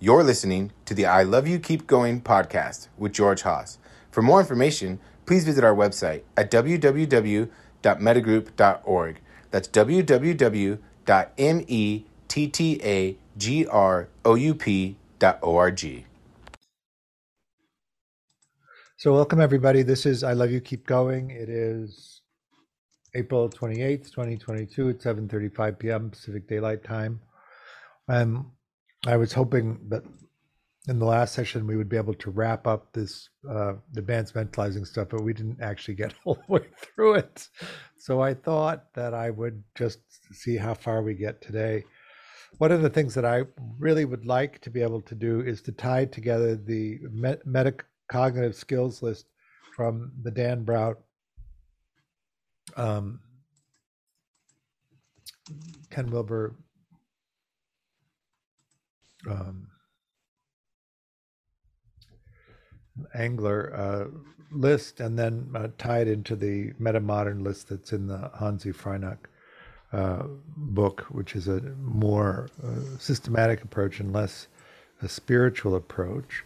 You're listening to the I Love You Keep Going podcast with George Haas. For more information, please visit our website at www.mettagroup.org. That's www.mettagroup.org. So, welcome everybody. This is I Love You Keep Going. It is April 28th, 2022 at 7:35 p.m. Pacific Daylight Time. Um, I was hoping that in the last session we would be able to wrap up this uh, advanced mentalizing stuff, but we didn't actually get all the way through it. So I thought that I would just see how far we get today. One of the things that I really would like to be able to do is to tie together the metacognitive skills list from the Dan Brown um, Ken Wilber um, Engler uh, list and then uh, tie it into the meta-modern list that's in the Hanzi Freinacht uh, book, which is a more uh, systematic approach and less a spiritual approach.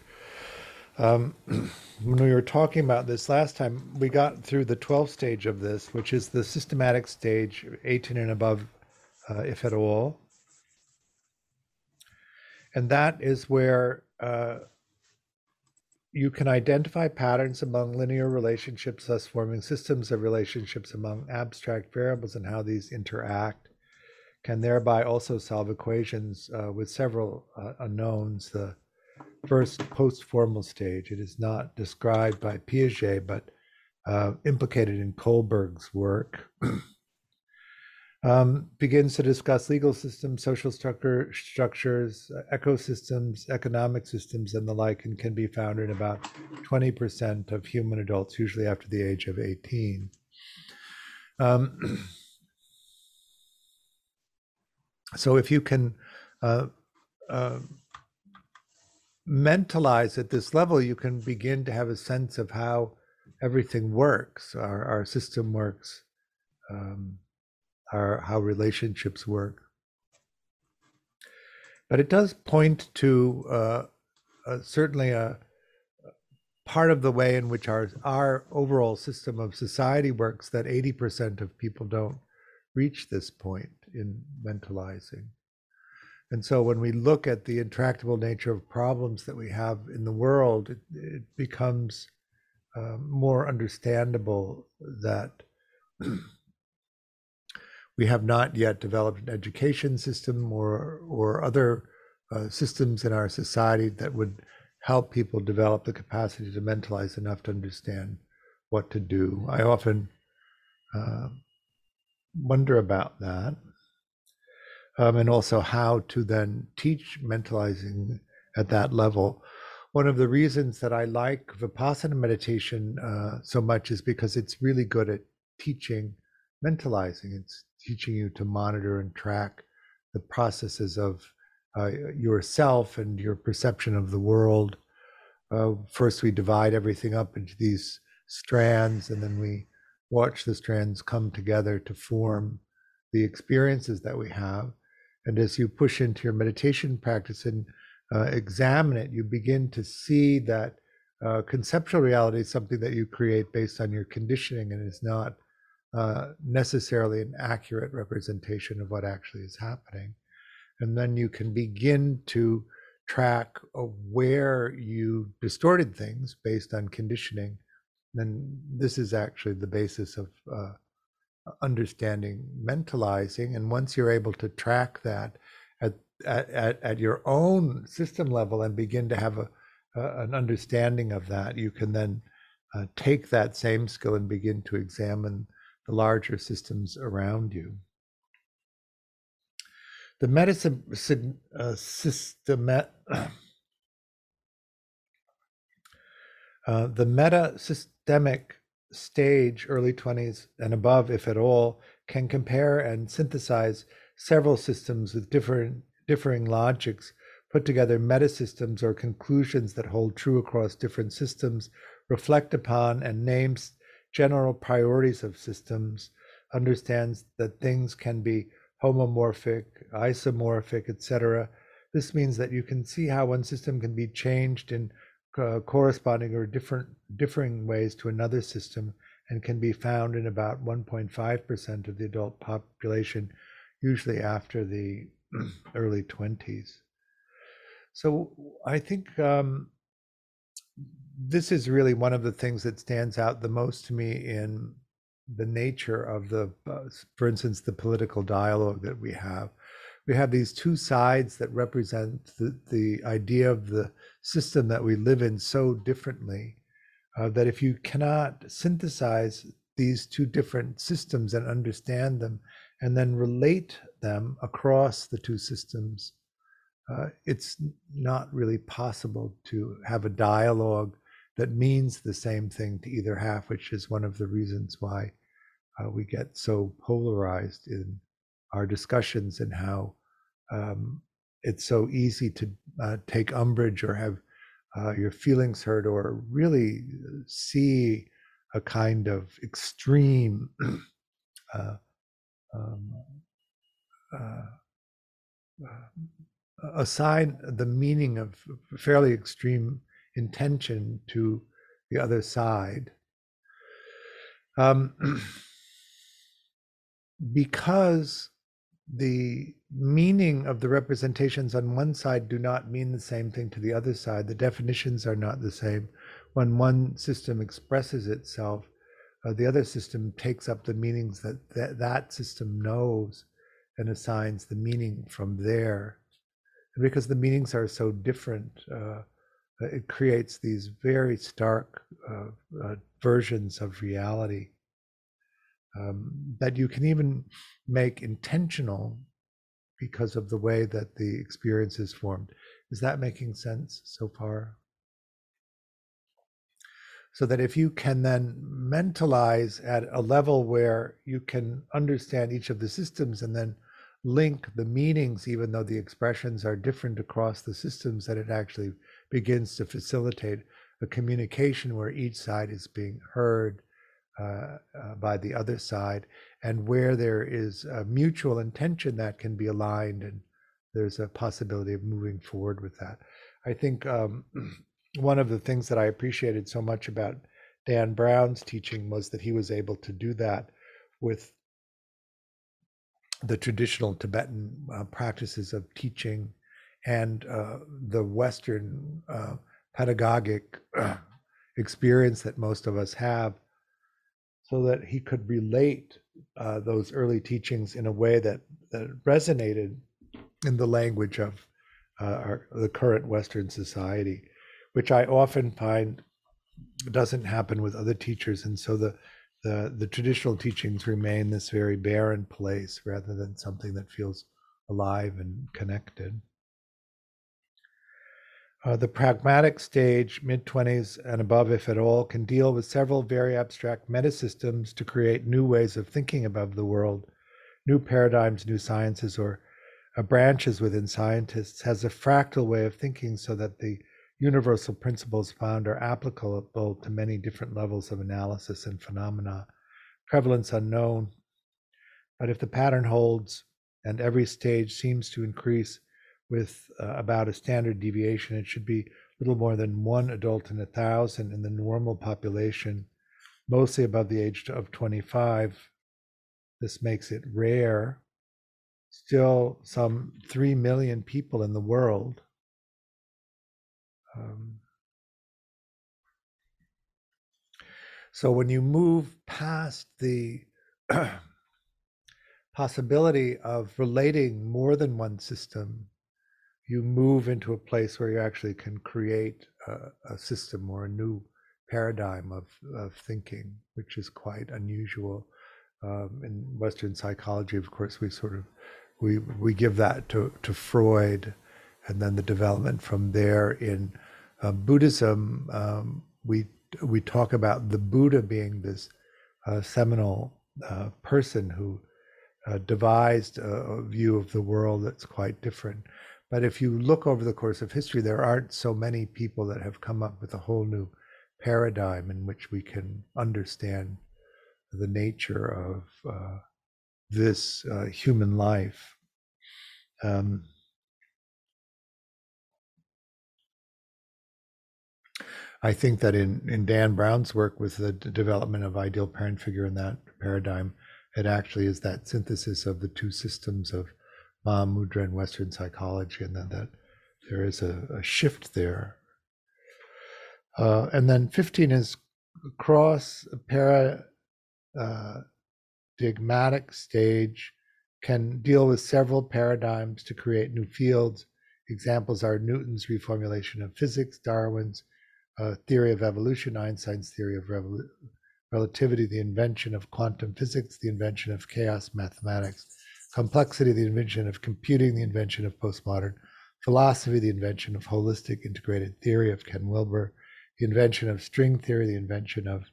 Um, when we were talking about this last time, we got through the 12th stage of this, which is the systematic stage, 18 and above, uh, if at all. And that is where uh, you can identify patterns among linear relationships, thus forming systems of relationships among abstract variables and how these interact. Can thereby also solve equations uh, with several uh, unknowns. The first post formal stage, it is not described by Piaget, but uh, implicated in Kohlberg's work. um, begins to discuss legal systems, social structure, structures, uh, ecosystems, economic systems, and the like, and can be found in about 20% of human adults, usually after the age of 18. Um, so if you can uh, uh, mentalize at this level, you can begin to have a sense of how everything works, our, our system works. Um, our how relationships work. But it does point to uh, uh, certainly a part of the way in which our our overall system of society works that 80% of people don't reach this point in mentalizing. And so when we look at the intractable nature of problems that we have in the world, it, it becomes uh, more understandable that we have not yet developed an education system or or other uh, systems in our society that would help people develop the capacity to mentalize enough to understand what to do. I often uh, wonder about that, um, and also how to then teach mentalizing at that level. One of the reasons that I like Vipassana meditation uh, so much is because it's really good at teaching mentalizing. It's teaching you to monitor and track the processes of uh, yourself and your perception of the world. Uh, first, we divide everything up into these strands, and then we watch the strands come together to form the experiences that we have. And as you push into your meditation practice and uh, examine it, you begin to see that uh, conceptual reality is something that you create based on your conditioning and is not uh, necessarily an accurate representation of what actually is happening. And then you can begin to track where you distorted things based on conditioning. Then this is actually the basis of uh, understanding mentalizing. And once you're able to track that at, at, at your own system level and begin to have a, an understanding of that, you can then uh, take that same skill and begin to examine the larger systems around you. The medicine uh, system, uh, the meta systemic stage, early 20s and above, if at all, can compare and synthesize several systems with different differing logics, put together meta systems or conclusions that hold true across different systems, reflect upon and names general priorities of systems, understands that things can be homomorphic, isomorphic, etc., This means that you can see how one system can be changed in uh, corresponding or different differing ways to another system and can be found in about 1.5% of the adult population, usually after the early 20s. So I think um, this is really one of the things that stands out the most to me in the nature of the, uh, for instance, the political dialogue that we have. We have these two sides that represent the, the idea of the system that we live in so differently uh, that if you cannot synthesize these two different systems and understand them and then relate them across the two systems, uh, it's not really possible to have a dialogue that means the same thing to either half, which is one of the reasons why uh, we get so polarized in our discussions and how um, it's so easy to uh, take umbrage or have uh, your feelings hurt or really see a kind of extreme uh, um, uh, uh, assign the meaning of fairly extreme intention to the other side. Um, because the meaning of the representations on one side do not mean the same thing to the other side. The definitions are not the same. When one system expresses itself, uh, the other system takes up the meanings that, that that system knows and assigns the meaning from there. And because the meanings are so different, uh, it creates these very stark uh, uh versions of reality um, that you can even make intentional because of the way that the experience is formed. Is that making sense so far? So that if you can then mentalize at a level where you can understand each of the systems and then link the meanings, even though the expressions are different across the systems, that it actually begins to facilitate a communication where each side is being heard uh, uh, by the other side, and where there is a mutual intention that can be aligned, and there's a possibility of moving forward with that. I think um, one of the things that I appreciated so much about Dan Brown's teaching was that he was able to do that with the traditional Tibetan uh, practices of teaching and uh, the Western uh, pedagogic experience that most of us have so that he could relate uh, those early teachings in a way that, that resonated in the language of uh, our, the current Western society, which I often find doesn't happen with other teachers. And so the, the, the traditional teachings remain this very barren place rather than something that feels alive and connected. Uh, the pragmatic stage, mid 20s and above, if at all, can deal with several very abstract metasystems to create new ways of thinking about the world, new paradigms, new sciences, or uh, branches within scientists, has a fractal way of thinking so that the universal principles found are applicable to many different levels of analysis and phenomena. Prevalence unknown. But if the pattern holds and every stage seems to increase, with uh, about a standard deviation. It should be little more than one adult in a thousand in the normal population, mostly above the age of 25. This makes it rare. Still, some 3 million people in the world. Um, so when you move past the possibility of relating more than one system you move into a place where you actually can create a, a system or a new paradigm of, of thinking, which is quite unusual. Um, in Western psychology, of course, we sort of we we give that to, to Freud, and then the development from there in uh, Buddhism. Um, we we talk about the Buddha being this uh, seminal uh, person who uh, devised a, a, view of the world that's quite different. But if you look over the course of history, there aren't so many people that have come up with a whole new paradigm in which we can understand the nature of uh, this uh, human life. Um, I think that in, in Dan Brown's work with the d- development of ideal parent figure in that paradigm, it actually is that synthesis of the two systems of Mahamudra and Western psychology, and then that there is a, a shift there. Uh, and then 15 is cross paradigmatic uh, stage can deal with several paradigms to create new fields. Examples are Newton's reformulation of physics, Darwin's uh, theory of evolution, Einstein's theory of revol- relativity, the invention of quantum physics, the invention of chaos mathematics, complexity, the invention of computing, the invention of postmodern philosophy, the invention of holistic integrated theory of Ken Wilber, the invention of string theory, the invention of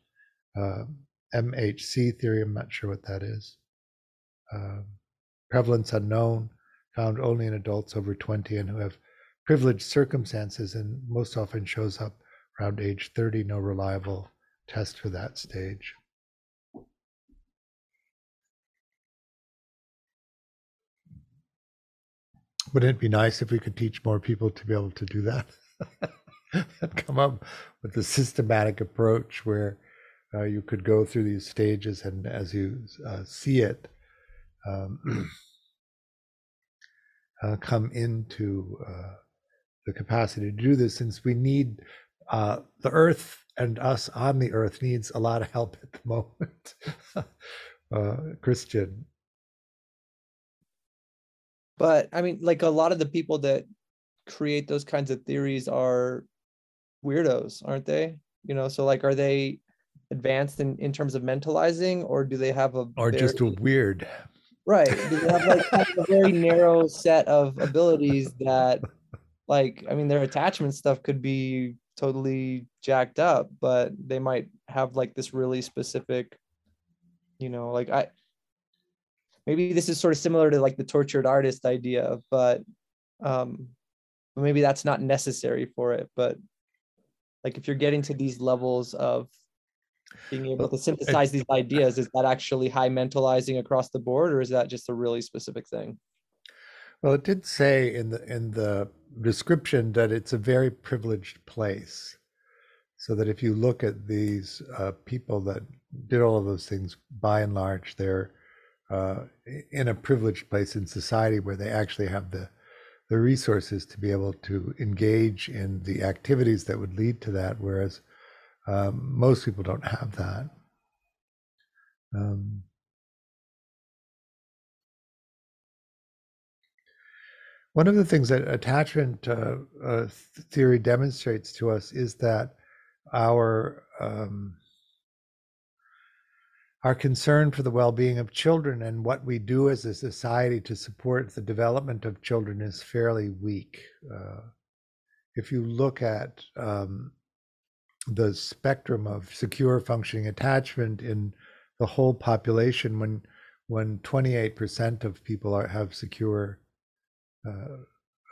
uh, MHC theory. I'm not sure what that is. Uh, prevalence unknown, found only in adults over 20 and who have privileged circumstances and most often shows up around age 30. No reliable test for that stage. Wouldn't it be nice if we could teach more people to be able to do that? and come up with a systematic approach where uh, you could go through these stages and as you uh, see it, um, uh, come into uh, the capacity to do this since we need uh, the earth and us on the earth needs a lot of help at the moment. Uh, Christian. But I mean, like a lot of the people that create those kinds of theories are weirdos, aren't they? You know, so like, are they advanced in, in terms of mentalizing, or do they have a or very, just a weird? Right. Do they have like kind of a very narrow set of abilities that, like, I mean, their attachment stuff could be totally jacked up, but they might have like this really specific, you know, like I. Maybe this is sort of similar to like the tortured artist idea, but um, maybe that's not necessary for it. But like if you're getting to these levels of being able to synthesize these ideas is that actually high mentalizing across the board or is that just a really specific thing well it did say in the in the description that it's a very privileged place so that if you look at these uh, people that did all of those things by and large they're uh, in a privileged place in society where they actually have the the resources to be able to engage in the activities that would lead to that, whereas um, most people don't have that. Um, one of the things that attachment uh, uh, theory demonstrates to us is that our um, our concern for the well being of children and what we do as a society to support the development of children is fairly weak. Uh, if you look at um, the spectrum of secure functioning attachment in the whole population, when when 28% of people are, have secure uh,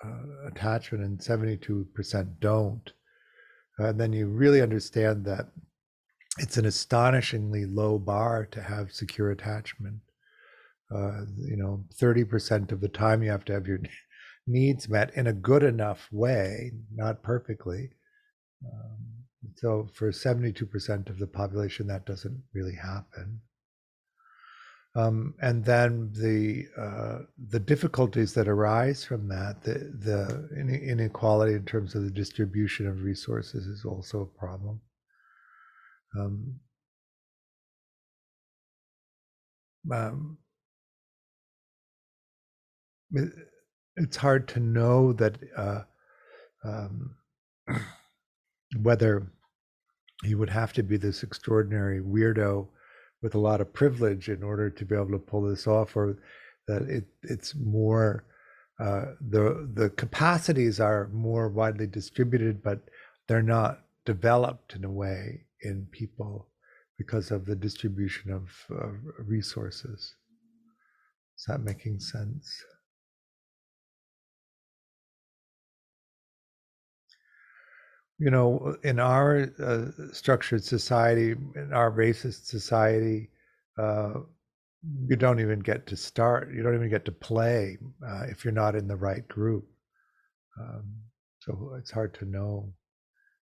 uh, attachment and 72% don't, and then you really understand that it's an astonishingly low bar to have secure attachment. Uh, you know, 30% of the time you have to have your needs met in a good enough way, not perfectly. Um, so for 72% of the population, that doesn't really happen. Um, and then the uh, the difficulties that arise from that, the the inequality in terms of the distribution of resources is also a problem. Um, um, it, it's hard to know that uh, um, whether he would have to be this extraordinary weirdo with a lot of privilege in order to be able to pull this off, or that it, it's more uh, the the capacities are more widely distributed, but they're not developed in a way in people because of the distribution of resources. Is that making sense? You know, in our uh, structured society, in our racist society, uh, you don't even get to start. You don't even get to play uh, if you're not in the right group. Um, so it's hard to know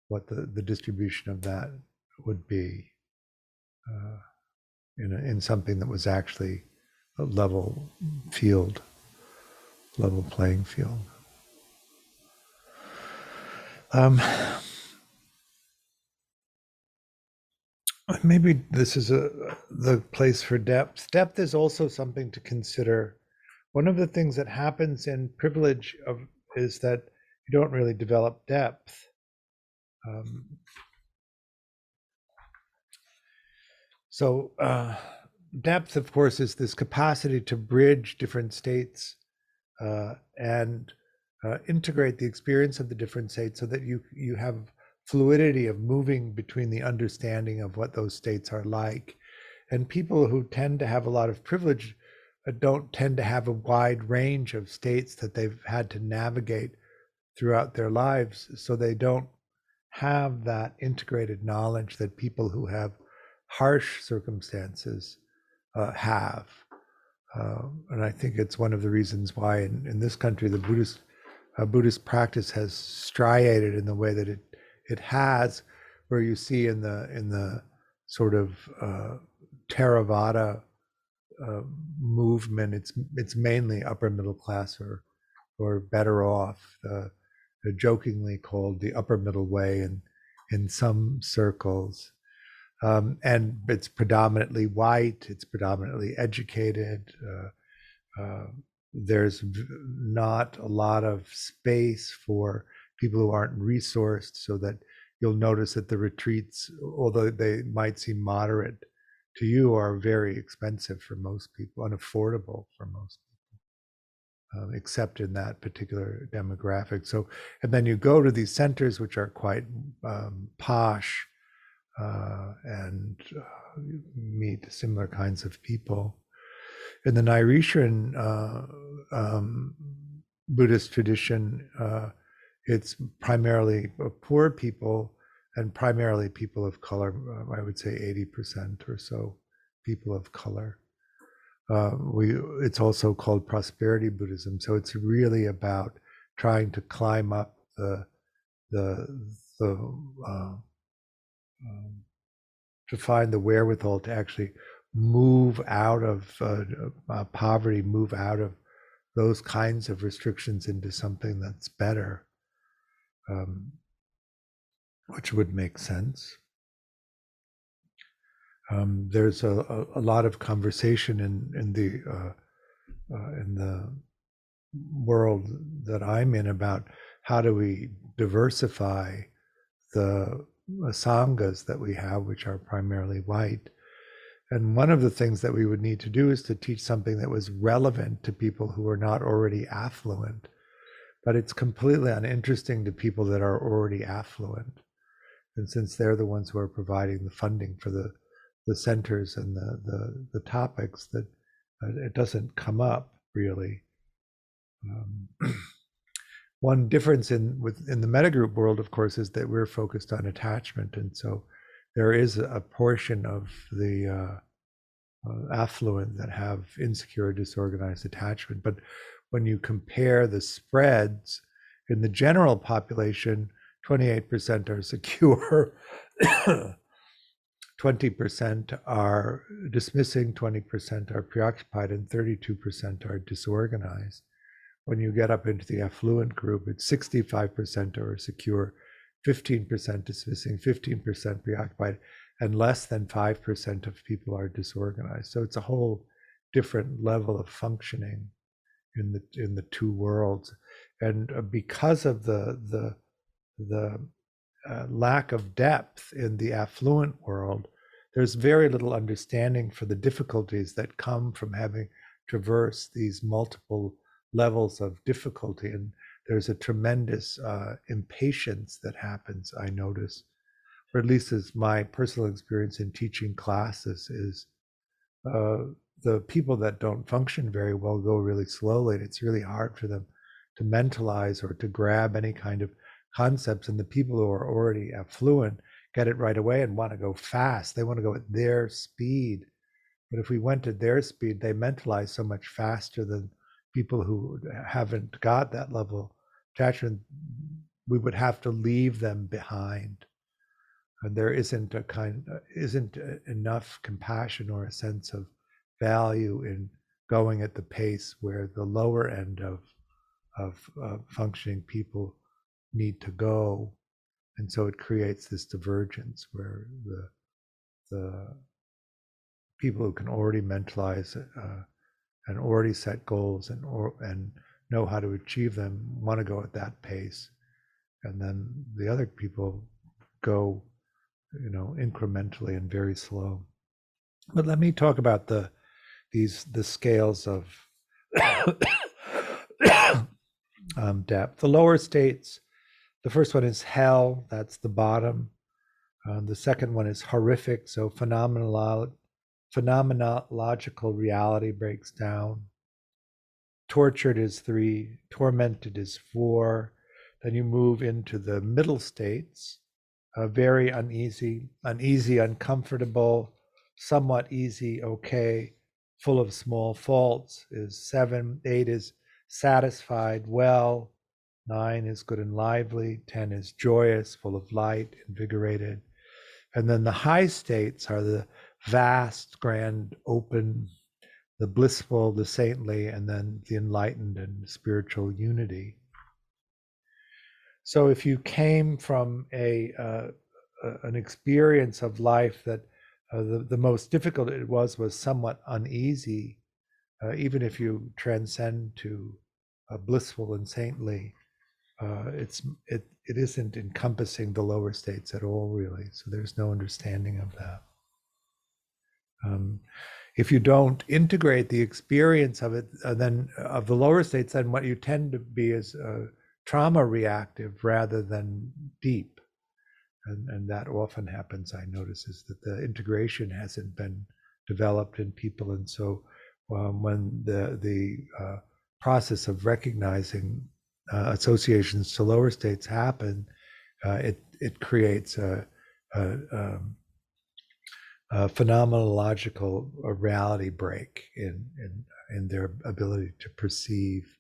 what the, the distribution of that would be uh, in, a, in something that was actually a level field, level playing field. Um, maybe this is a the place for depth. Depth is also something to consider. One of the things that happens in privilege of is that you don't really develop depth. Um, so uh, depth, of course, is this capacity to bridge different states uh, and uh, integrate the experience of the different states so that you you have fluidity of moving between the understanding of what those states are like. And people who tend to have a lot of privilege uh, don't tend to have a wide range of states that they've had to navigate throughout their lives so they don't have that integrated knowledge that people who have harsh circumstances uh, have uh, and i think it's one of the reasons why in, in this country the buddhist uh, Buddhist practice has striated in the way that it it has, where you see in the in the sort of uh, Theravada uh, movement, it's it's mainly upper middle class or or better off. Uh, jokingly called the upper middle way in in some circles, um, and it's predominantly white. It's predominantly educated. Uh, uh, there's not a lot of space for people who aren't resourced so that you'll notice that the retreats although they might seem moderate to you are very expensive for most people unaffordable for most people um, except in that particular demographic so and then you go to these centers which are quite um, posh uh, and uh, meet similar kinds of people in the Nichiren uh, um, Buddhist tradition, uh, it's primarily poor people and primarily people of color. Uh, I would say 80% or so people of color. Uh, we it's also called prosperity Buddhism. So it's really about trying to climb up the the the uh, um, to find the wherewithal to actually move out of uh, uh, poverty, move out of those kinds of restrictions into something that's better, um, which would make sense. Um, there's a, a, a, lot of conversation in in the uh, uh, in the world that I'm in about how do we diversify the sanghas that we have, which are primarily white, and one of the things that we would need to do is to teach something that was relevant to people who are not already affluent. But it's completely uninteresting to people that are already affluent. And since they're the ones who are providing the funding for the, the centers and the, the, the topics, that uh, it doesn't come up really. Um, one difference in with in the mettagroup world, of course, is that we're focused on attachment, and so there is a portion of the uh, uh, affluent that have insecure, disorganized attachment. But when you compare the spreads in the general population, 28% are secure, 20% are dismissing, 20% are preoccupied, and 32% are disorganized. When you get up into the affluent group, it's 65% are secure, 15% dismissing, 15% preoccupied, and less than 5% of people are disorganized. So it's a whole different level of functioning in the in the two worlds, and uh, because of the the the uh, lack of depth in the affluent world, there's very little understanding for the difficulties that come from having traversed these multiple levels of difficulty and there's a tremendous uh, impatience that happens, I notice, or at least as my personal experience in teaching classes is uh, the people that don't function very well go really slowly. And it's really hard for them to mentalize or to grab any kind of concepts. And the people who are already affluent get it right away and want to go fast. They want to go at their speed. But if we went at their speed, they mentalize so much faster than people who haven't got that level attachment we would have to leave them behind. And there isn't a kind, isn't enough compassion or a sense of value in going at the pace where the lower end of of uh, functioning people need to go, and so it creates this divergence where the the people who can already mentalize uh, and already set goals and or and know how to achieve them want to go at that pace. And then the other people go you know incrementally and very slow. But let me talk about the these the scales of um, depth. The lower states the first one is hell that's the bottom. Uh, the second one is horrific so phenomenal phenomenological reality breaks down tortured is three tormented is four then you move into the middle states, uh, very uneasy, uneasy, uncomfortable, somewhat easy, okay, full of small faults is seven. Eight is satisfied, well. Nine is good and lively. Ten is joyous, full of light, invigorated. And then the high states are the vast, grand, open, the blissful, the saintly, and then the enlightened and spiritual unity. So if you came from a uh, an experience of life that uh, the, the most difficult it was was somewhat uneasy, uh, even if you transcend to blissful and saintly, uh, it's it it isn't encompassing the lower states at all, really. So there's no understanding of that. Um, if you don't integrate the experience of it, uh, then of the lower states, then what you tend to be is uh, trauma reactive rather than deep. And, and that often happens, I notice, is that the integration hasn't been developed in people. And so um, when the, the uh, process of recognizing uh, associations to lower states happen, uh, it, it creates a, a, um, a phenomenological reality break in, in, in their ability to perceive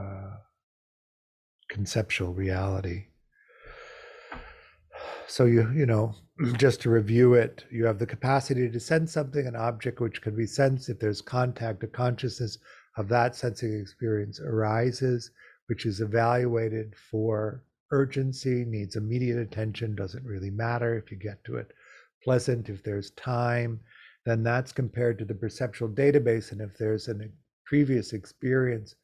uh, conceptual reality. So you you know, just to review it, you have the capacity to sense something, an object which can be sensed if there's contact, a consciousness of that sensing experience arises, which is evaluated for urgency, needs immediate attention, doesn't really matter if you get to it. Pleasant if there's time, then that's compared to the perceptual database. And if there's a previous experience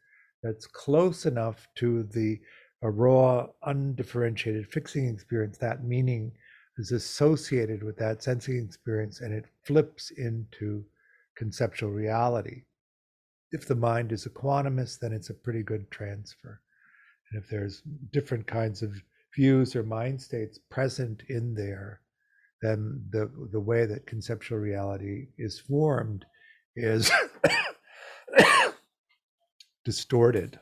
that's close enough to the raw, undifferentiated fixing experience, that meaning is associated with that sensing experience and it flips into conceptual reality. If the mind is equanimous, then it's a pretty good transfer. And if there's different kinds of views or mind states present in there, then the, the way that conceptual reality is formed is distorted.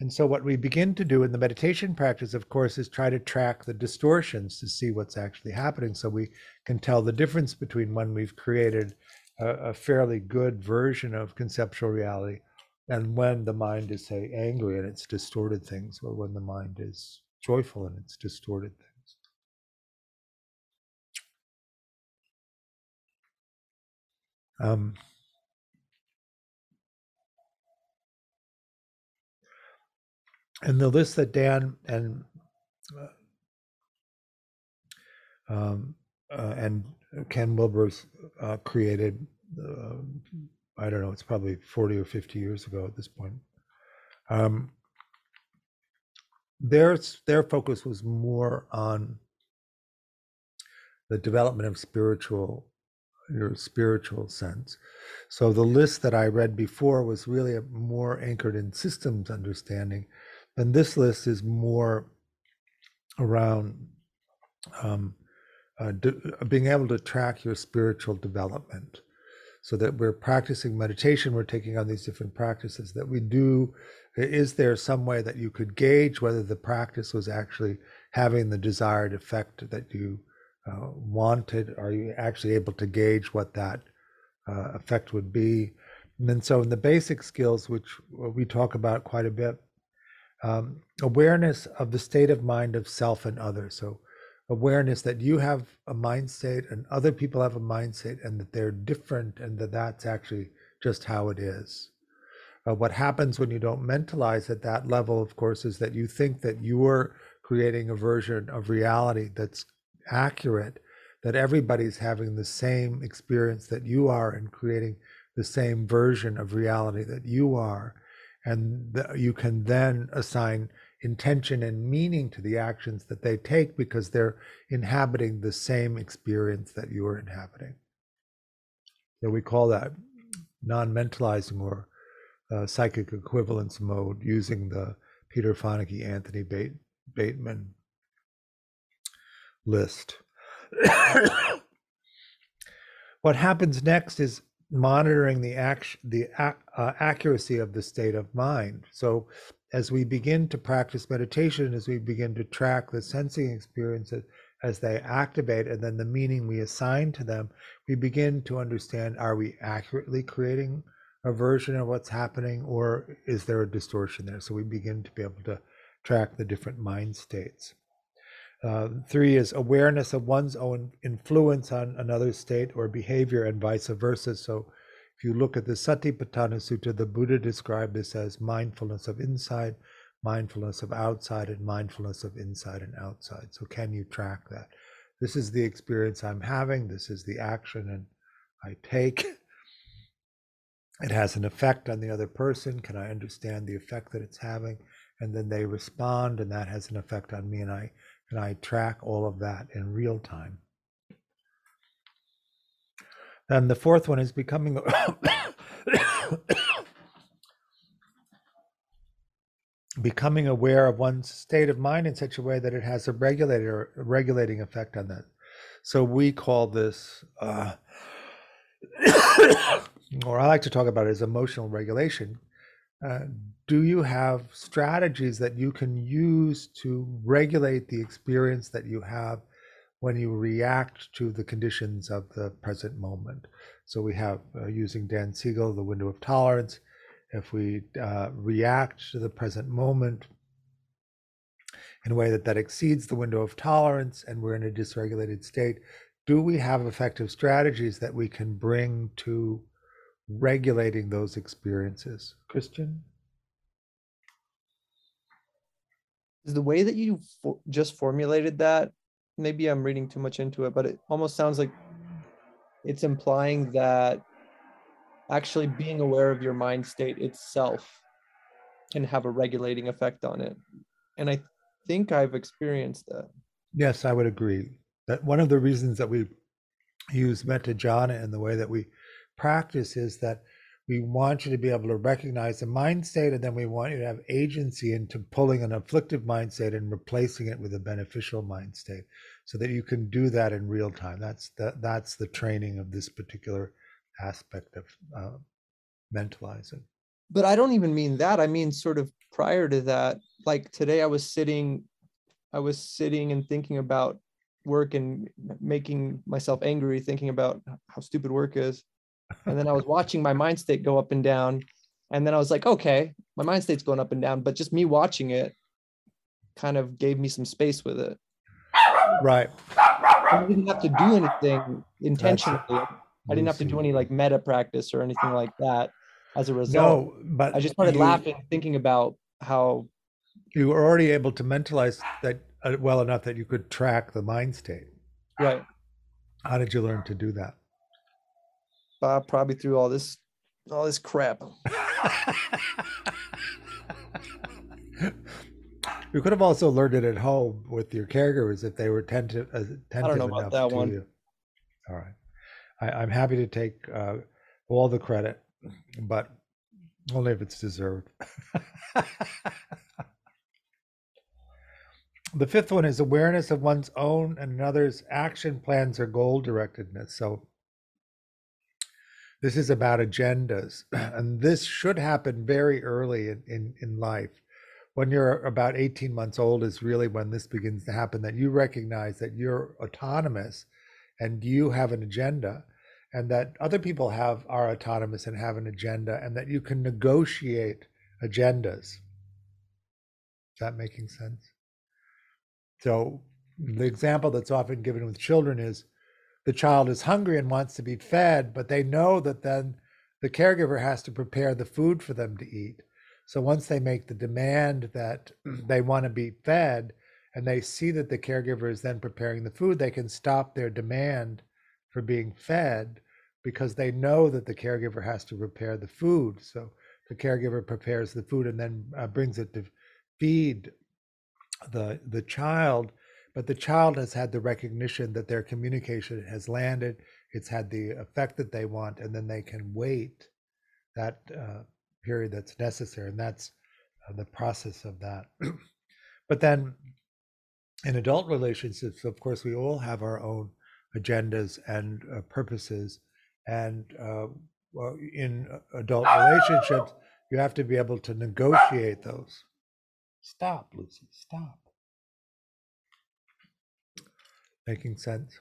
And so, what we begin to do in the meditation practice, of course, is try to track the distortions to see what's actually happening so we can tell the difference between when we've created a, a fairly good version of conceptual reality and when the mind is, say, angry and it's distorted things, or when the mind is joyful and it's distorted things. Um, and the list that Dan and uh, um, uh, and Ken Wilber's uh, created, uh, I don't know, it's probably 40 or 50 years ago at this point. Um, their, their focus was more on the development of spiritual your spiritual sense. So the list that I read before was really more anchored in systems understanding and this list is more around um, uh, being able to track your spiritual development so that we're practicing meditation we're taking on these different practices that we do is there some way that you could gauge whether the practice was actually having the desired effect that you uh, wanted are you actually able to gauge what that uh, effect would be and then so in the basic skills which we talk about quite a bit Um, awareness of the state of mind of self and others. So, awareness that you have a mind state and other people have a mind state and that they're different and that that's actually just how it is. Uh, what happens when you don't mentalize at that level, of course, is that you think that you're creating a version of reality that's accurate, that everybody's having the same experience that you are and creating the same version of reality that you are. And you can then assign intention and meaning to the actions that they take because they're inhabiting the same experience that you are inhabiting. So we call that non mentalizing or uh, psychic equivalence mode using the Peter Fonagy Anthony Bateman list. what happens next is monitoring the act, the uh, accuracy of the state of mind. So, as we begin to practice meditation, as we begin to track the sensing experiences as they activate, and then the meaning we assign to them, we begin to understand: Are we accurately creating a version of what's happening, or is there a distortion there? So we begin to be able to track the different mind states. Uh, three is awareness of one's own influence on another state or behavior and vice versa. So if you look at the Satipatthana Sutta, the Buddha described this as mindfulness of inside, mindfulness of outside, and mindfulness of inside and outside. So can you track that? This is the experience I'm having. This is the action and I take. It has an effect on the other person. Can I understand the effect that it's having? And then they respond, and that has an effect on me, and I and I track all of that in real time. Then the fourth one is becoming becoming aware of one's state of mind in such a way that it has a regulator regulating effect on that. So we call this, uh, or I like to talk about it as emotional regulation. Uh, do you have strategies that you can use to regulate the experience that you have when you react to the conditions of the present moment? So we have uh, using Dan Siegel, the window of tolerance. If we uh, react to the present moment in a way that that exceeds the window of tolerance and we're in a dysregulated state, do we have effective strategies that we can bring to regulating those experiences. Christian? Is the way that you for- just formulated that, maybe I'm reading too much into it, but it almost sounds like it's implying that actually being aware of your mind state itself can have a regulating effect on it. And I think I've experienced that. Yes, I would agree. That one of the reasons that we use metta jhana in the way that we practice is that we want you to be able to recognize the mind state and then we want you to have agency into pulling an afflictive mind state and replacing it with a beneficial mind state so that you can do that in real time. That's the, that's the training of this particular aspect of uh, mentalizing. But i don't even mean that. I mean sort of prior to that like today i was sitting i was sitting and thinking about work and making myself angry thinking about how stupid work is and then I was watching my mind state go up and down. And then I was like, okay, my mind state's going up and down, but just me watching it kind of gave me some space with it. Right. I didn't have to do anything intentionally. I didn't have to do any like metta practice or anything like that as a result. No, but I just started you, laughing, thinking about how you were already able to mentalize that uh, well enough that you could track the mind state. Right. How did you learn to do that? Bob probably threw all this all this crap. you could have also learned it at home with your caregivers if they were attentive, uh, I don't know about that one. You. All right, I, am happy to take uh, all the credit, but only if it's deserved. the fifth one is awareness of one's own and another's action plans or goal directedness. So this is about agendas. And this should happen very early in, in, in life. When you're about 18 months old, is really when this begins to happen that you recognize that you're autonomous and you have an agenda and that other people have are autonomous and have an agenda and that you can negotiate agendas is that making sense? So the example that's often given with children is the child is hungry and wants to be fed, but they know that then the caregiver has to prepare the food for them to eat. So once they make the demand that they want to be fed and they see that the caregiver is then preparing the food, they can stop their demand for being fed because they know that the caregiver has to prepare the food. So the caregiver prepares the food and then uh, brings it to feed the the child but the child has had the recognition that their communication has landed it's had the effect that they want and then they can wait that uh, period that's necessary and that's uh, the process of that. But then in adult relationships of course we all have our own agendas and uh, purposes and uh, in adult relationships you have to be able to negotiate those. Stop lucy stop making sense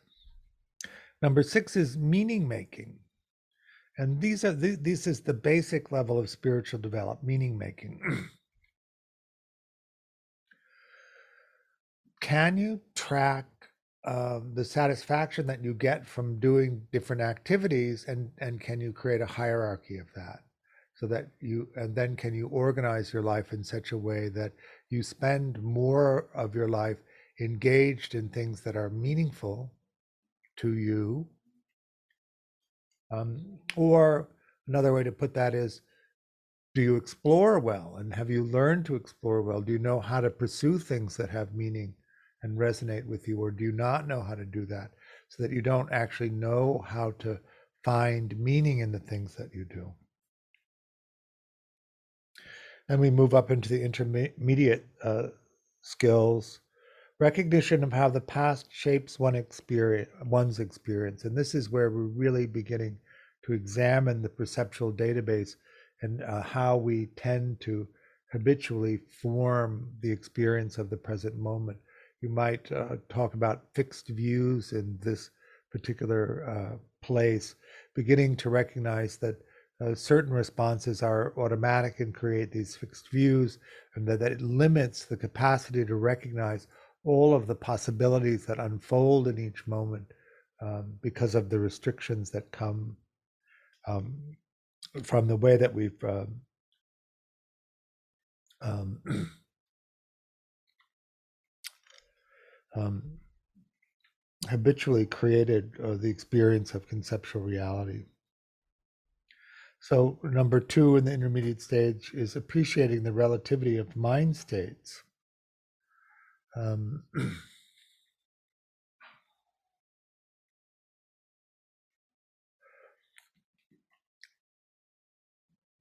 Number six is meaning making. And these are this is the basic level of spiritual development, meaning making. Can you track uh, the satisfaction that you get from doing different activities, and and can you create a hierarchy of that, so that you and then can you organize your life in such a way that you spend more of your life engaged in things that are meaningful to you. Um, or another way to put that is do you explore well and have you learned to explore well? Do you know how to pursue things that have meaning and resonate with you, or do you not know how to do that so that you don't actually know how to find meaning in the things that you do? Then we move up into the intermediate uh, skills recognition of how the past shapes one experience, one's experience. And this is where we're really beginning to examine the perceptual database and uh, how we tend to habitually form the experience of the present moment. You might uh, talk about fixed views in this particular uh, place, beginning to recognize that uh, certain responses are automatic and create these fixed views, and that, that it limits the capacity to recognize all of the possibilities that unfold in each moment um, because of the restrictions that come um, from the way that we've um, um, um habitually created uh, the experience of conceptual reality. So, number two in the intermediate stage is appreciating the relativity of mind states. Um,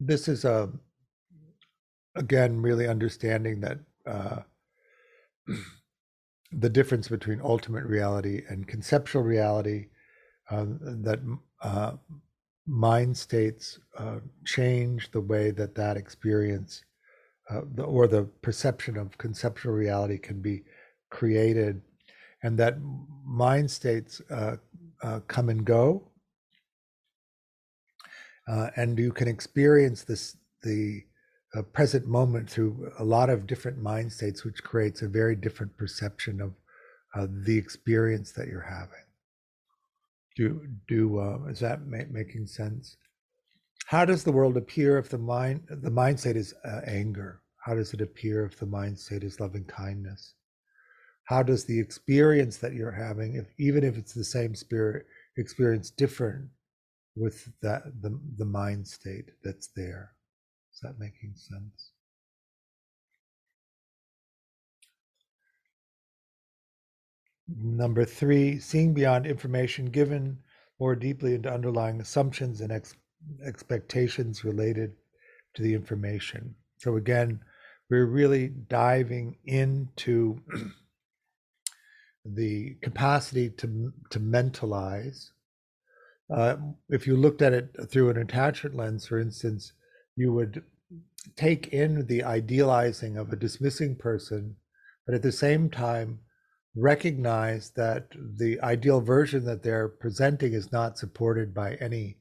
this is a um, again really understanding that uh, the difference between ultimate reality and conceptual reality uh, that uh, mind states uh, change the way that that experience uh, or the perception of conceptual reality can be created, and that mind states uh, uh, come and go, uh, and you can experience this the uh, present moment through a lot of different mind states, which creates a very different perception of the experience that you're having. Do do is that ma- making sense? How does the world appear if the mind the mind state is uh, anger? How does it appear if the mind state is loving kindness? How does the experience that you're having, if even if it's the same spirit experience, different with that the the mind state that's there? Is that making sense? Number three, seeing beyond information given more deeply into underlying assumptions and ex- expectations related to the information. So again, we're really diving into the capacity to to mentalize. Uh, if you looked at it through an attachment lens, for instance, you would take in the idealizing of a dismissing person, but at the same time recognize that the ideal version that they're presenting is not supported by any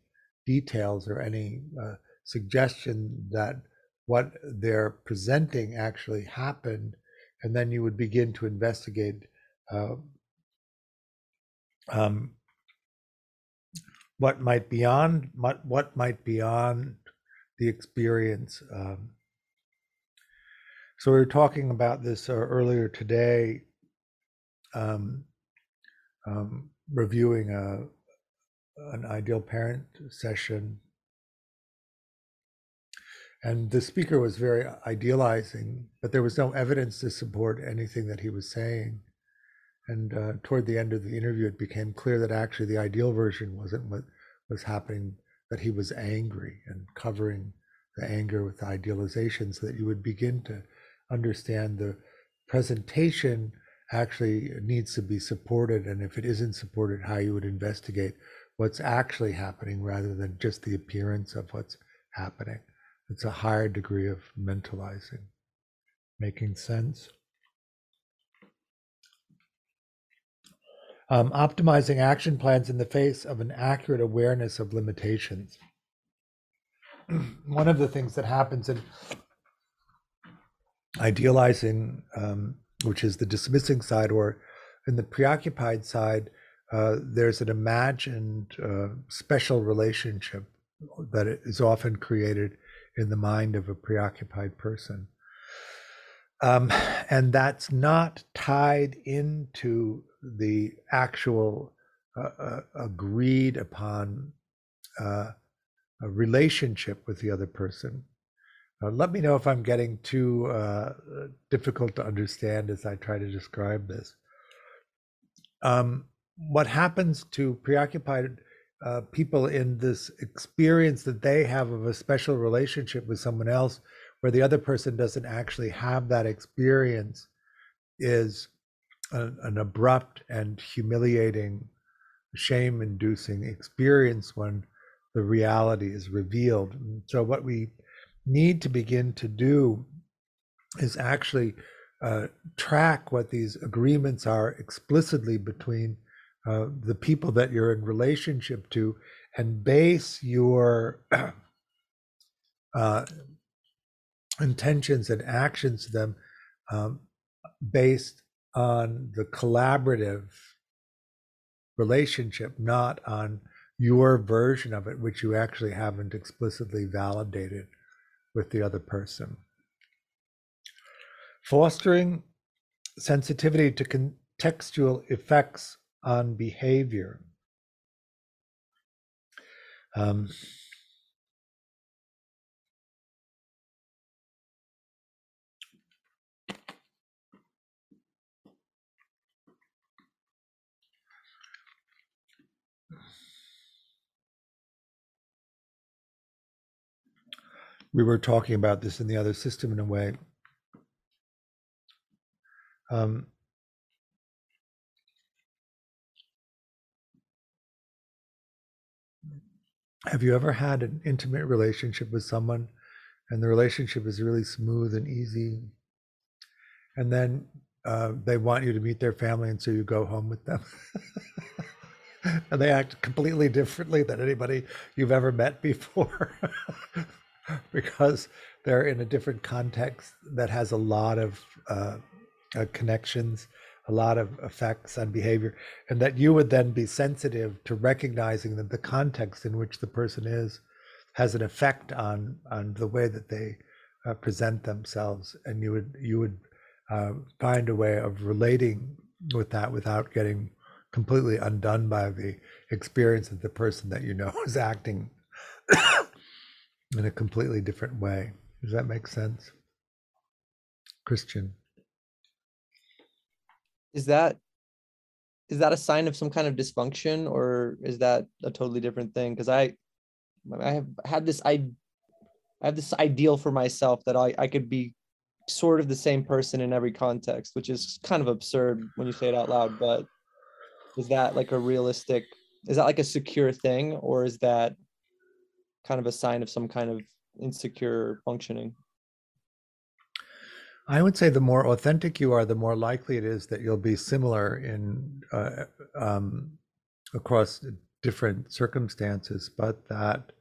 details or any uh, suggestion that what they're presenting actually happened and then you would begin to investigate uh, um, what might beyond what what might beyond the experience. Um, so we were talking about this uh, earlier today, um, um, reviewing a an ideal parent session, and the speaker was very idealizing, but there was no evidence to support anything that he was saying. And uh, toward the end of the interview, it became clear that actually the ideal version wasn't what was happening, that he was angry and covering the anger with idealization so that you would begin to understand the presentation actually needs to be supported. And if it isn't supported, how you would investigate what's actually happening rather than just the appearance of what's happening. It's a higher degree of mentalizing. Making sense? um, optimizing action plans in the face of an accurate awareness of limitations. One of the things that happens in idealizing, um, which is the dismissing side, or in the preoccupied side, uh, there's an imagined uh, special relationship that is often created in the mind of a preoccupied person. Um, and that's not tied into the actual uh, uh, agreed upon uh, relationship with the other person. Uh, let me know if I'm getting too difficult to understand as I try to describe this. Um, what happens to preoccupied uh, people in this experience that they have of a special relationship with someone else, where the other person doesn't actually have that experience, is an, an abrupt and humiliating, shame inducing experience when the reality is revealed. And so, what we need to begin to do is actually uh, track what these agreements are explicitly between uh, the people that you're in relationship to and base your uh, intentions and actions to them um, based on the collaborative relationship, not on your version of it, which you actually haven't explicitly validated with the other person. Fostering sensitivity to contextual effects on behavior. Um, we were talking about this in the other system in a way. Um, have you ever had an intimate relationship with someone and the relationship is really smooth and easy? And then uh, they want you to meet their family and so you go home with them. And they act completely differently than anybody you've ever met before. Because they're in a different context that has a lot of uh, uh, connections, a lot of effects on behavior, and that you would then be sensitive to recognizing that the context in which the person is has an effect on on the way that they uh, present themselves, and you would you would uh, find a way of relating with that without getting completely undone by the experience of the person that you know is acting in a completely different way. Does that make sense? Christian. Is that is that a sign of some kind of dysfunction or is that a totally different thing? Because I I have had this I I have this ideal for myself that I, I could be sort of the same person in every context, which is kind of absurd when you say it out loud, but is that like a realistic is that like a secure thing or is that kind of a sign of some kind of insecure functioning? I would say the more authentic you are, the more likely it is that you'll be similar in uh, um, across different circumstances, but that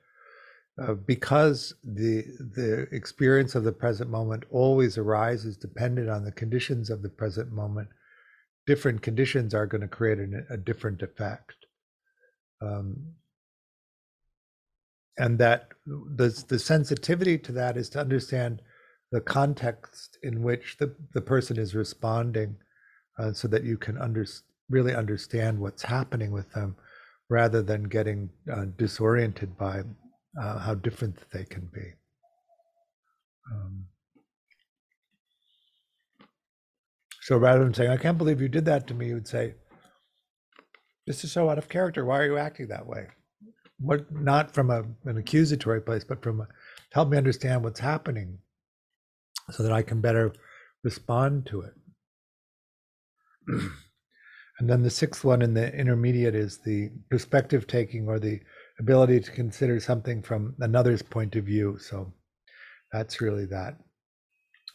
uh, because the the experience of the present moment always arises dependent on the conditions of the present moment different conditions are going to create an, a different effect. Um, and that the, the sensitivity to that is to understand the context in which the, the person is responding uh, so that you can under, really understand what's happening with them rather than getting uh, disoriented by uh, how different they can be. Um, so rather than saying, I can't believe you did that to me, you would say, This is so out of character. Why are you acting that way? What not from a, an accusatory place, but from a, help me understand what's happening so that I can better respond to it. and then the sixth one in the intermediate is the perspective taking or the ability to consider something from another's point of view. So that's really that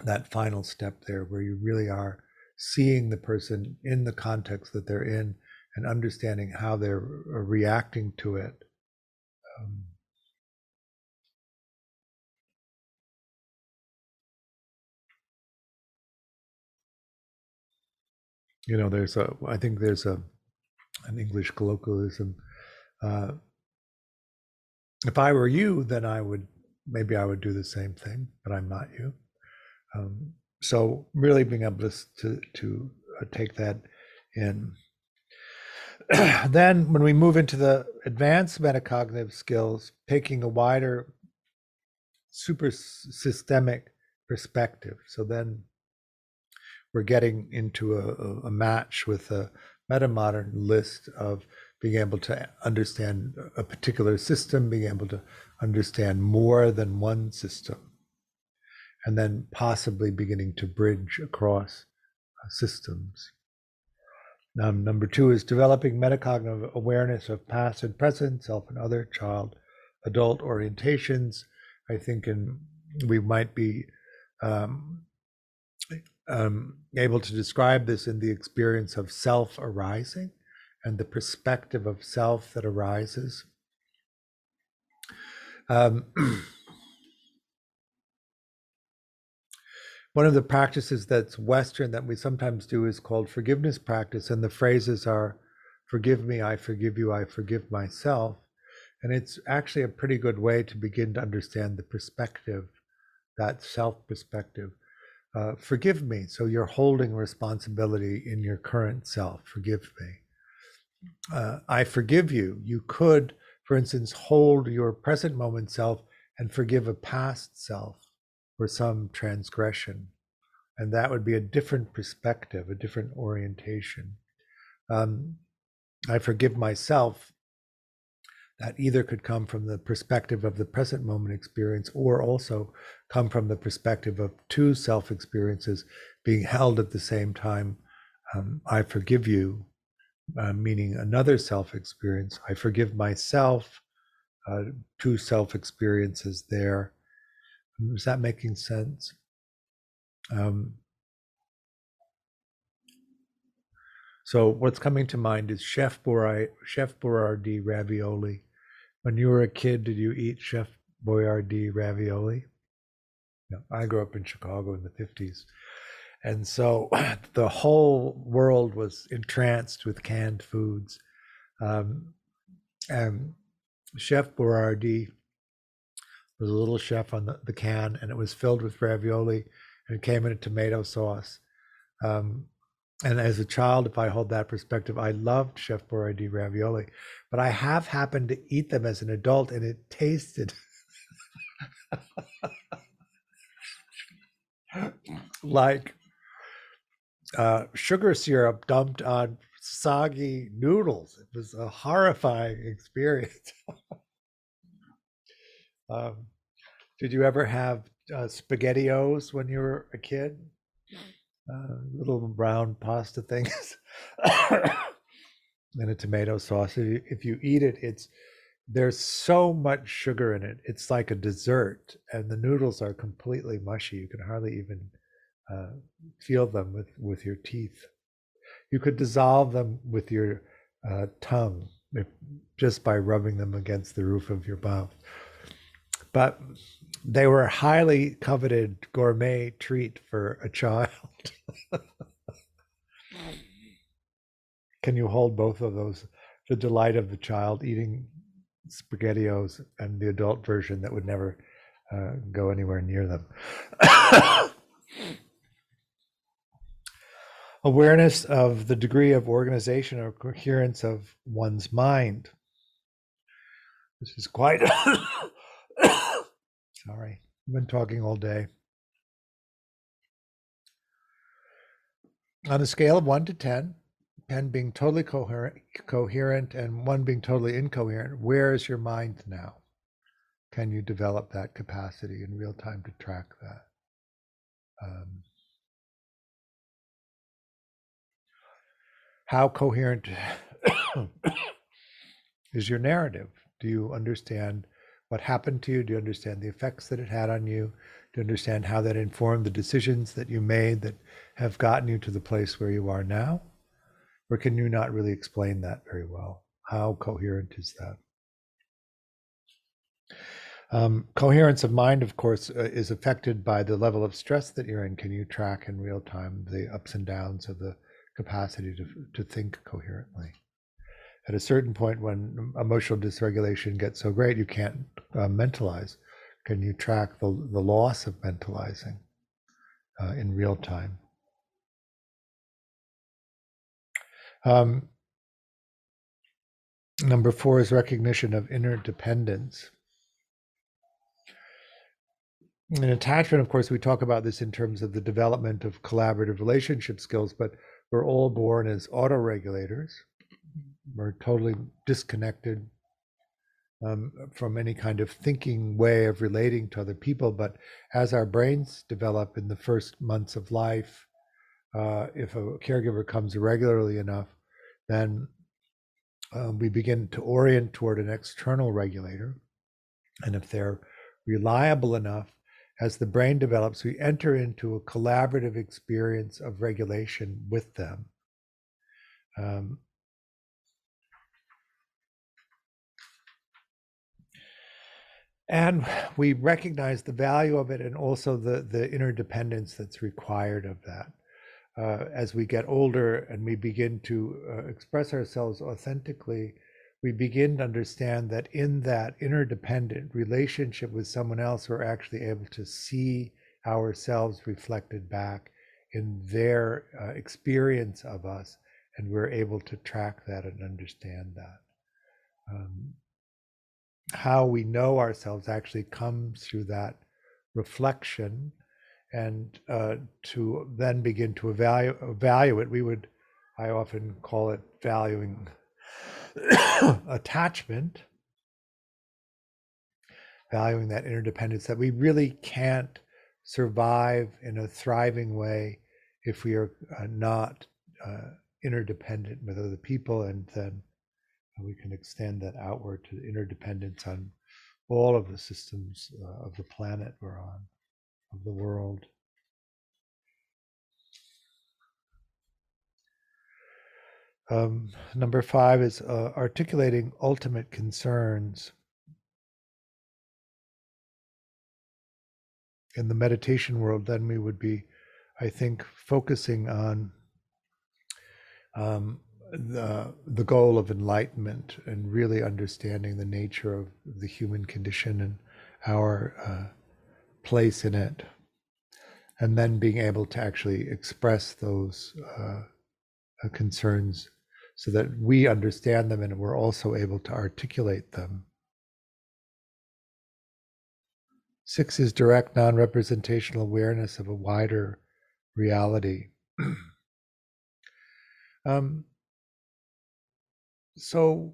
that final step there where you really are seeing the person in the context that they're in and understanding how they're reacting to it. Um, you know, there's a, I think there's a, an English colloquialism. Uh, if I were you, then I would maybe I would do the same thing, but I'm not you. Um, so really being able to to, uh, take that in. then when we move into the advanced metacognitive skills, taking a wider super systemic perspective. So then we're getting into a, a match with a metamodern list of being able to understand a particular system, being able to understand more than one system, and then possibly beginning to bridge across uh, systems. Um, number two is developing metacognitive awareness of past and present, self and other, child, adult orientations. I think in, we might be um, um, able to describe this in the experience of self arising and the perspective of self that arises. Um, one of the practices that's Western that we sometimes do is called forgiveness practice, and the phrases are forgive me, I forgive you, I forgive myself. And it's actually a pretty good way to begin to understand the perspective, that self perspective. Uh, forgive me. So you're holding responsibility in your current self. Forgive me uh, I forgive you. You could, for instance, hold your present moment self and forgive a past self for some transgression. And that would be a different perspective, a different orientation. Um, I forgive myself. That either could come from the perspective of the present moment experience or also come from the perspective of two self experiences being held at the same time. Um, I forgive you uh, meaning another self experience. I forgive myself, uh, two self experiences there. Is that making sense? Um, so what's coming to mind is Chef, Boyardee ravioli. When you were a kid, did you eat Chef Boyardee ravioli? I grew up in Chicago in the 50s. And so the whole world was entranced with canned foods. Um, and Chef Boyardee was a little chef on the, the, can, and it was filled with ravioli and it came in a tomato sauce. Um, and as a child, if I hold that perspective, I loved Chef Boyardee ravioli, but I have happened to eat them as an adult, and it tasted like uh, sugar syrup dumped on soggy noodles. It was a horrifying experience. um, did you ever have uh, SpaghettiOs when you were a kid? Uh, little brown pasta things and a tomato sauce. If you, if you eat it, it's there's so much sugar in it. It's like a dessert, and the noodles are completely mushy. You can hardly even uh, feel them with, with your teeth. You could dissolve them with your uh, tongue if, just by rubbing them against the roof of your mouth. but they were a highly coveted gourmet treat for a child. Can you hold both of those? The delight of the child eating spaghettios and the adult version that would never uh, go anywhere near them. Awareness of the degree of organization or coherence of one's mind. This is quite. I've been talking all day. On a scale of one to 10, 10 being totally coherent, coherent and one being totally incoherent, where is your mind now? Can you develop that capacity in real time to track that? Um, how coherent is your narrative? Do you understand what happened to you? Do you understand the effects that it had on you? Do you understand how that informed the decisions that you made that have gotten you to the place where you are now? Or can you not really explain that very well? How coherent is that? Um, coherence of mind, of course, uh, is affected by the level of stress that you're in. Can you track in real time the ups and downs of the capacity to, to think coherently? At a certain point, when emotional dysregulation gets so great you can't uh, mentalize, can you track the, the loss of mentalizing uh, in real time? Um, number four is recognition of interdependence. In attachment, of course, we talk about this in terms of the development of collaborative relationship skills, but we're all born as autoregulators. We're totally disconnected um, from any kind of thinking way of relating to other people. But as our brains develop in the first months of life, uh, if a caregiver comes regularly enough, then um, we begin to orient toward an external regulator. And if they're reliable enough, as the brain develops, we enter into a collaborative experience of regulation with them. Um, and we recognize the value of it and also the, the interdependence that's required of that. Uh, as we get older and we begin to uh, express ourselves authentically, we begin to understand that in that interdependent relationship with someone else, we're actually able to see ourselves reflected back in their uh, experience of us, and we're able to track that and understand that. Um, how we know ourselves actually comes through that reflection and uh, to then begin to evaluate, evaluate we would i often call it valuing attachment, valuing that interdependence, that we really can't survive in a thriving way if we are uh, not uh, interdependent with other people, and then we can extend that outward to interdependence on all of the systems uh, of the planet we're on, of the world. Um, number five is uh, articulating ultimate concerns. In the meditation world, then we would be, I think, focusing on um, the the goal of enlightenment and really understanding the nature of the human condition and our uh, place in it, and then being able to actually express those uh, uh concerns so that we understand them and we're also able to articulate them. Six is direct non representational awareness of a wider reality. um, so,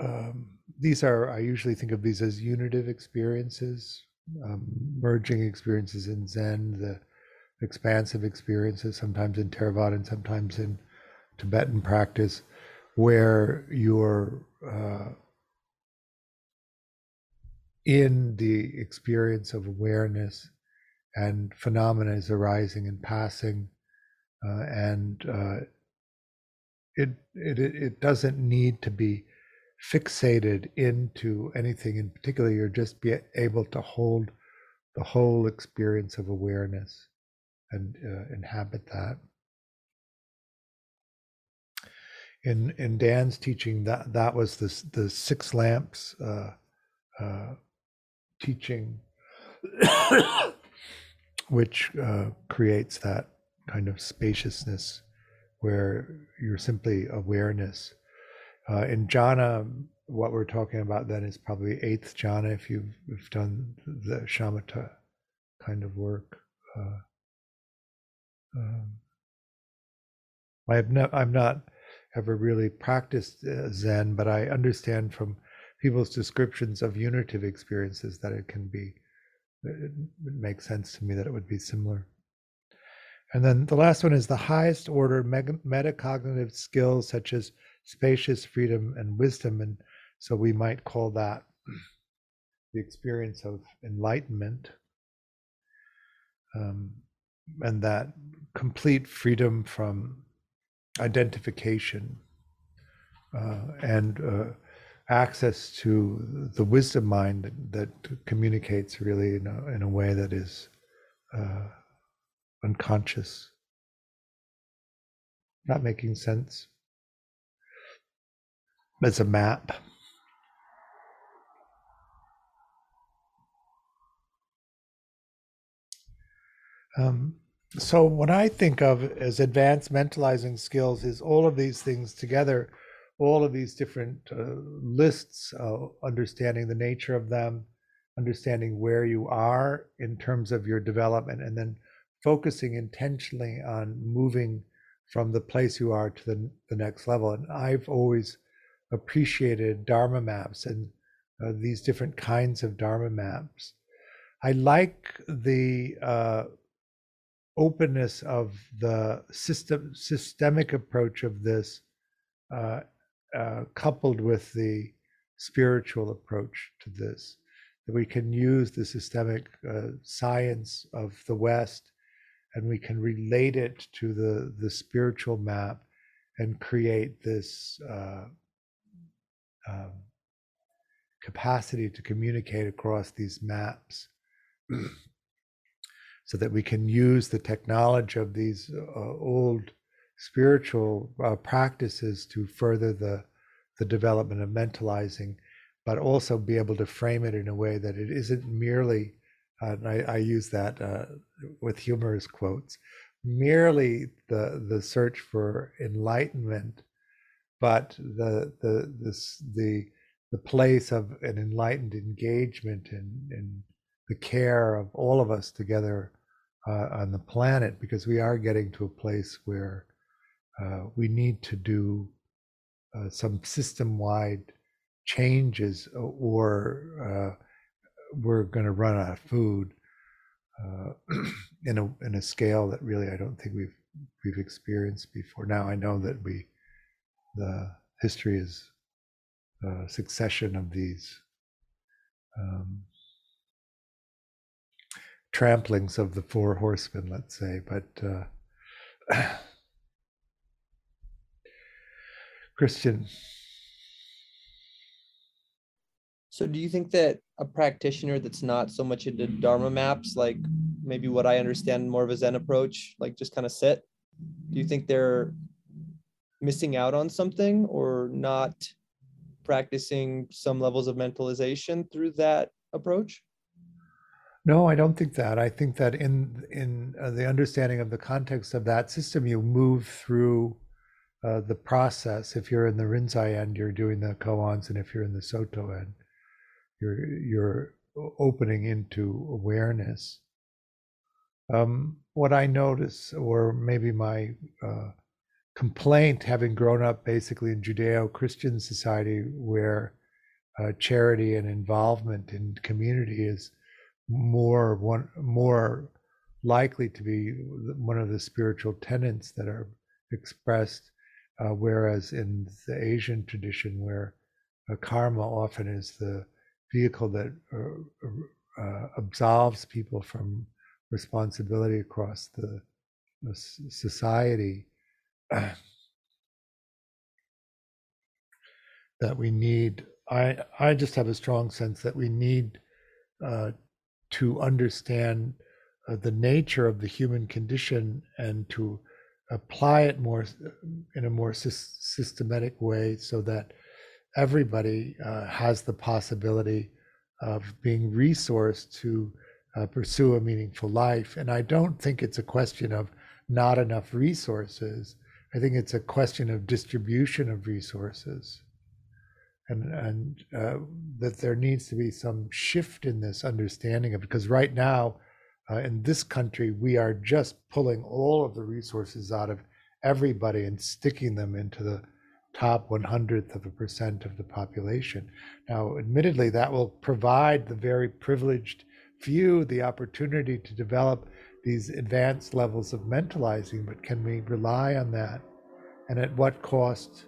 um, these are, I usually think of these as unitive experiences, um, merging experiences in Zen, the expansive experiences, sometimes in Theravada and sometimes in Tibetan practice, where you're uh, in the experience of awareness and phenomena is arising and passing, uh, and uh, it, it it doesn't need to be fixated into anything in particular. You're just be able to hold the whole experience of awareness and uh, inhabit that. In in Dan's teaching, that that was the the six lamps uh, uh, teaching, which uh, creates that kind of spaciousness where you're simply awareness. Uh, in jhana, what we're talking about then is probably eighth jhana if you've, you've done the shamatha kind of work. Uh, um, I have no, I'm not ever really practiced uh, Zen, but I understand from people's descriptions of unitive experiences that it can be, it, it makes sense to me that it would be similar. And then the last one is the highest order metacognitive skills such as spacious freedom and wisdom. And so we might call that the experience of enlightenment. Um, and that complete freedom from identification uh, and uh, access to the wisdom mind that, that communicates really in a, in a way that is uh, unconscious. Not making sense. As a map. Um, so, what I think of as advanced mentalizing skills is all of these things together, all of these different uh, lists, uh, understanding the nature of them, understanding where you are in terms of your development, and then focusing intentionally on moving from the place you are to the, the next level. And I've always appreciated Dharma maps and uh, these different kinds of Dharma maps. I like the uh, openness of the system systemic approach of this, uh, uh, coupled with the spiritual approach to this. That we can use the systemic uh, science of the West and we can relate it to the the spiritual map and create this uh, um, capacity to communicate across these maps so that we can use the technology of these uh, old spiritual uh, practices to further the the development of mentalizing but also be able to frame it in a way that it isn't merely uh, and I, I, use that uh, with humorous quotes, merely the the search for enlightenment, but the the this the the place of an enlightened engagement and and the care of all of us together uh, on the planet, because we are getting to a place where uh, we need to do uh, some system-wide changes or we're going to run out of food uh, in a in a scale that really I don't think we've we've experienced before. Now I know that we the history is a succession of these um, tramplings of the four horsemen, let's say, but uh, Christian. So do you think that a practitioner that's not so much into Dharma maps, like maybe what I understand more of a Zen approach, like just kind of sit, do you think they're missing out on something or not practicing some levels of mentalization through that approach? No, I don't think that. I think that in in uh, the understanding of the context of that system, you move through uh, the process. If you're in the Rinzai end, you're doing the koans, and if you're in the Soto end, you're you're opening into awareness. Um, what I notice, or maybe my uh, complaint, having grown up basically in Judeo-Christian society, where uh, charity and involvement in community is more one more likely to be one of the spiritual tenets that are expressed, uh, whereas in the Asian tradition, where uh, karma often is the vehicle that uh, uh, absolves people from responsibility across the, the society. that we need. I I just have a strong sense that we need uh, to understand uh, the nature of the human condition and to apply it more in a more sy- systematic way so that everybody uh, has the possibility of being resourced to uh, pursue a meaningful life. And I don't think it's a question of not enough resources. I think it's a question of distribution of resources. And, and uh, that there needs to be some shift in this understanding of because right now uh, in this country we are just pulling all of the resources out of everybody and sticking them into the top 100th of a percent of the population. Now, admittedly, that will provide the very privileged few the opportunity to develop these advanced levels of mentalizing, but can we rely on that? And at what cost,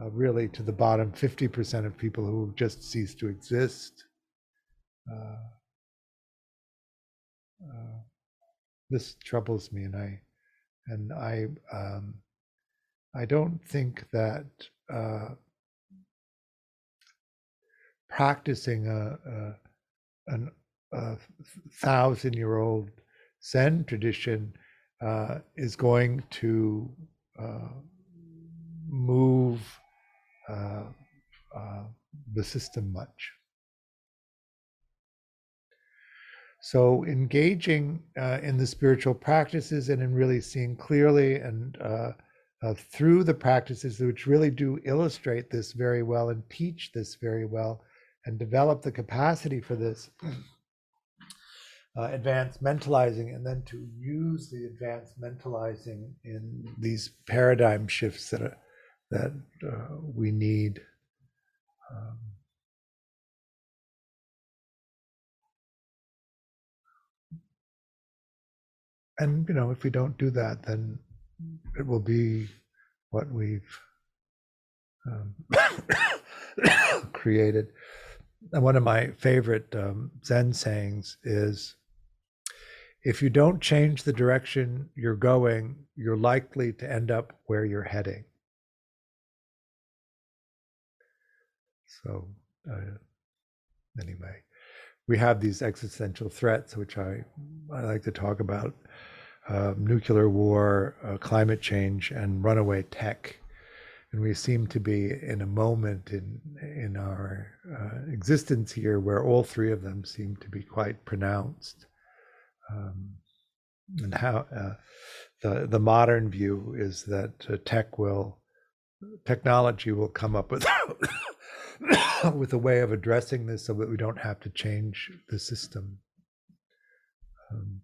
uh, really, to the bottom 50% of people who just cease to exist? Uh, uh, this troubles me, and I, and I, um, I don't think that uh, practicing a, a a thousand year old Zen tradition uh, is going to uh, move uh, uh, the system much. So, engaging uh, in the spiritual practices and in really seeing clearly and uh, uh, through the practices which really do illustrate this very well and teach this very well and develop the capacity for this uh, advanced mentalizing and then to use the advanced mentalizing in these paradigm shifts that are, that uh, we need um, and you know if we don't do that then it will be what we've um, created. And one of my favorite um, Zen sayings is if you don't change the direction you're going, you're likely to end up where you're heading. So, uh, anyway, we have these existential threats, which I, I like to talk about uh, nuclear war, uh, climate change, and runaway tech. And we seem to be in a moment in in our uh, existence here where all three of them seem to be quite pronounced. Um, and how uh, the the modern view is that uh, tech will technology will come up with with a way of addressing this so that we don't have to change the system. Um,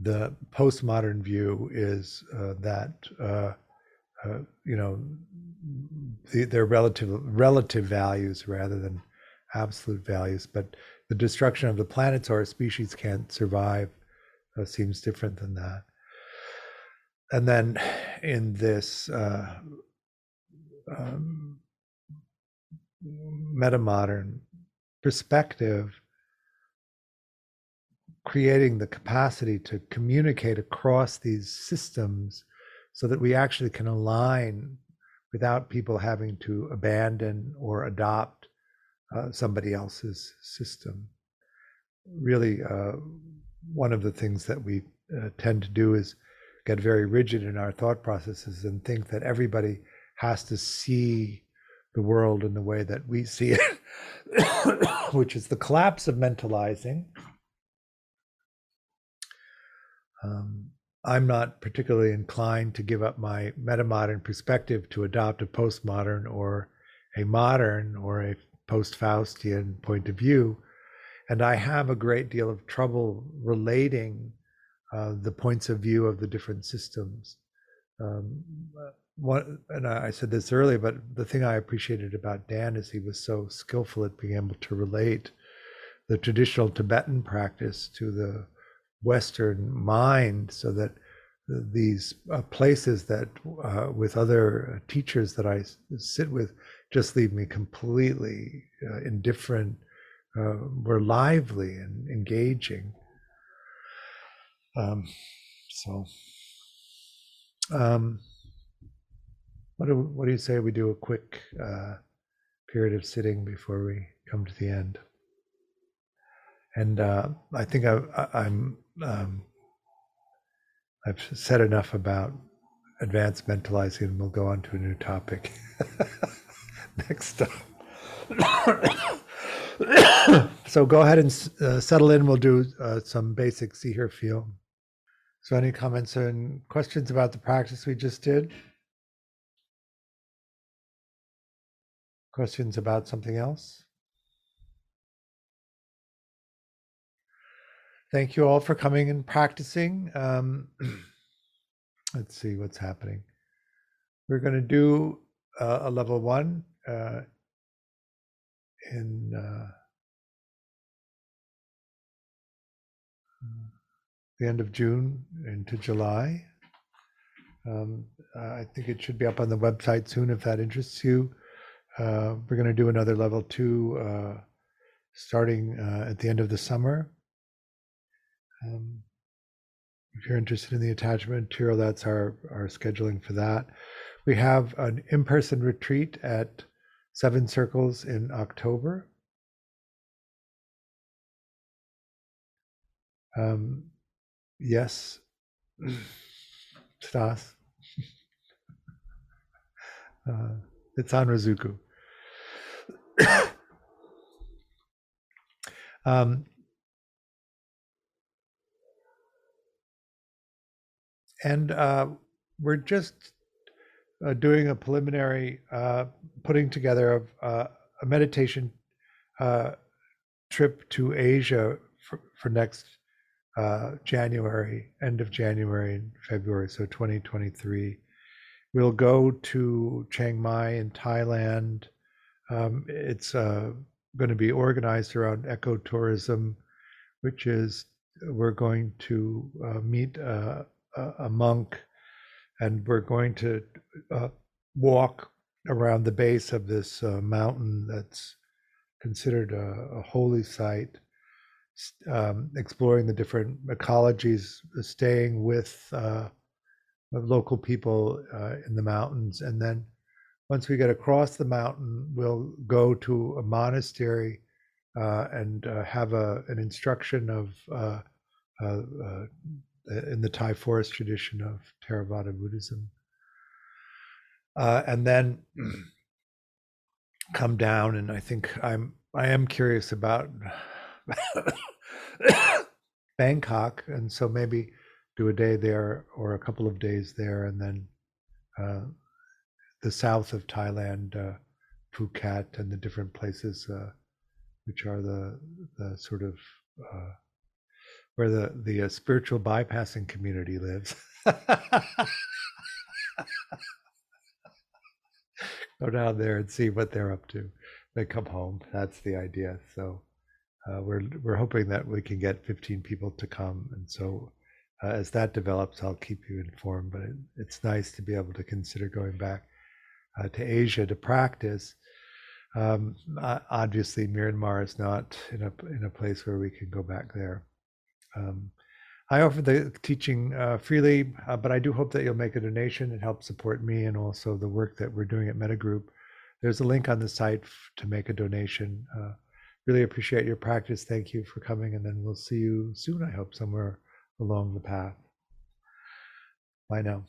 the postmodern view is uh, that uh, uh, you know the, they're relative relative values rather than absolute values. But the destruction of the planets or species can't survive uh, seems different than that. And then in this uh, um, metamodern perspective, creating the capacity to communicate across these systems so that we actually can align without people having to abandon or adopt uh, somebody else's system. Really, uh, one of the things that we uh, tend to do is get very rigid in our thought processes and think that everybody has to see the world in the way that we see it, which is the collapse of mentalizing um, I'm not particularly inclined to give up my metamodern perspective to adopt a postmodern or a modern or a post Faustian point of view. And I have a great deal of trouble relating uh, the points of view of the different systems. Um, and I said this earlier, but the thing I appreciated about Dan is he was so skillful at being able to relate the traditional Tibetan practice to the Western mind so that these uh, places that uh, with other teachers that I sit with just leave me completely uh, indifferent, uh, were lively and engaging. Um, so, um, what do, what do you say we do a quick uh, period of sitting before we come to the end? And uh, I think I, I'm um, I've said enough about advanced mentalizing, and we'll go on to a new topic next time. so go ahead and uh, settle in. We'll do uh, some basic see, hear, feel. So, any comments and questions about the practice we just did? Questions about something else? Thank you all for coming and practicing. Um, let's see what's happening. We're going to do uh, a level one uh, in uh, the end of June into July. Um, I think it should be up on the website soon if that interests you. Uh, we're going to do another level two uh, starting uh, at the end of the summer. Um, if you're interested in the attachment material, that's our, our scheduling for that. We have an in person retreat at Seven Circles in October. Um, yes, Stas. uh, it's on Razuku. um, and uh, we're just uh, doing a preliminary uh, putting together of uh, a meditation uh, trip to Asia for, for next uh, January, end of January and February, so 2023. We'll go to Chiang Mai in Thailand. Um, it's going to be organized around ecotourism, which is we're going to meet a, monk, and we're going to uh, walk around the base of this uh, mountain that's considered a, a holy site, um, exploring the different ecologies, staying with uh, local people uh, in the mountains, and then once we get across the mountain, we'll go to a monastery uh, and uh, have a, an instruction of in the Thai forest tradition of Theravada Buddhism. Uh, and then come down, and I think I'm I am curious about Bangkok, and so maybe do a day there or a couple of days there, and then uh, the south of Thailand, uh, Phuket, and the different places uh, which are the the sort of uh, where the the uh, spiritual bypassing community lives. Go down there and see what they're up to. They come home. That's the idea. So uh, we're we're hoping that we can get 15 people to come, and so uh, as that develops, I'll keep you informed. But it, it's nice to be able to consider going back uh, to Asia to practice. Um, obviously, Myanmar is not in a in a place where we can go back there. Um, I offer the teaching uh, freely, uh, but I do hope that you'll make a donation and help support me and also the work that we're doing at Mettagroup. There's a link on the site f- to make a donation. Uh, really appreciate your practice. Thank you for coming, and then we'll see you soon, I hope, somewhere along the path. Bye now.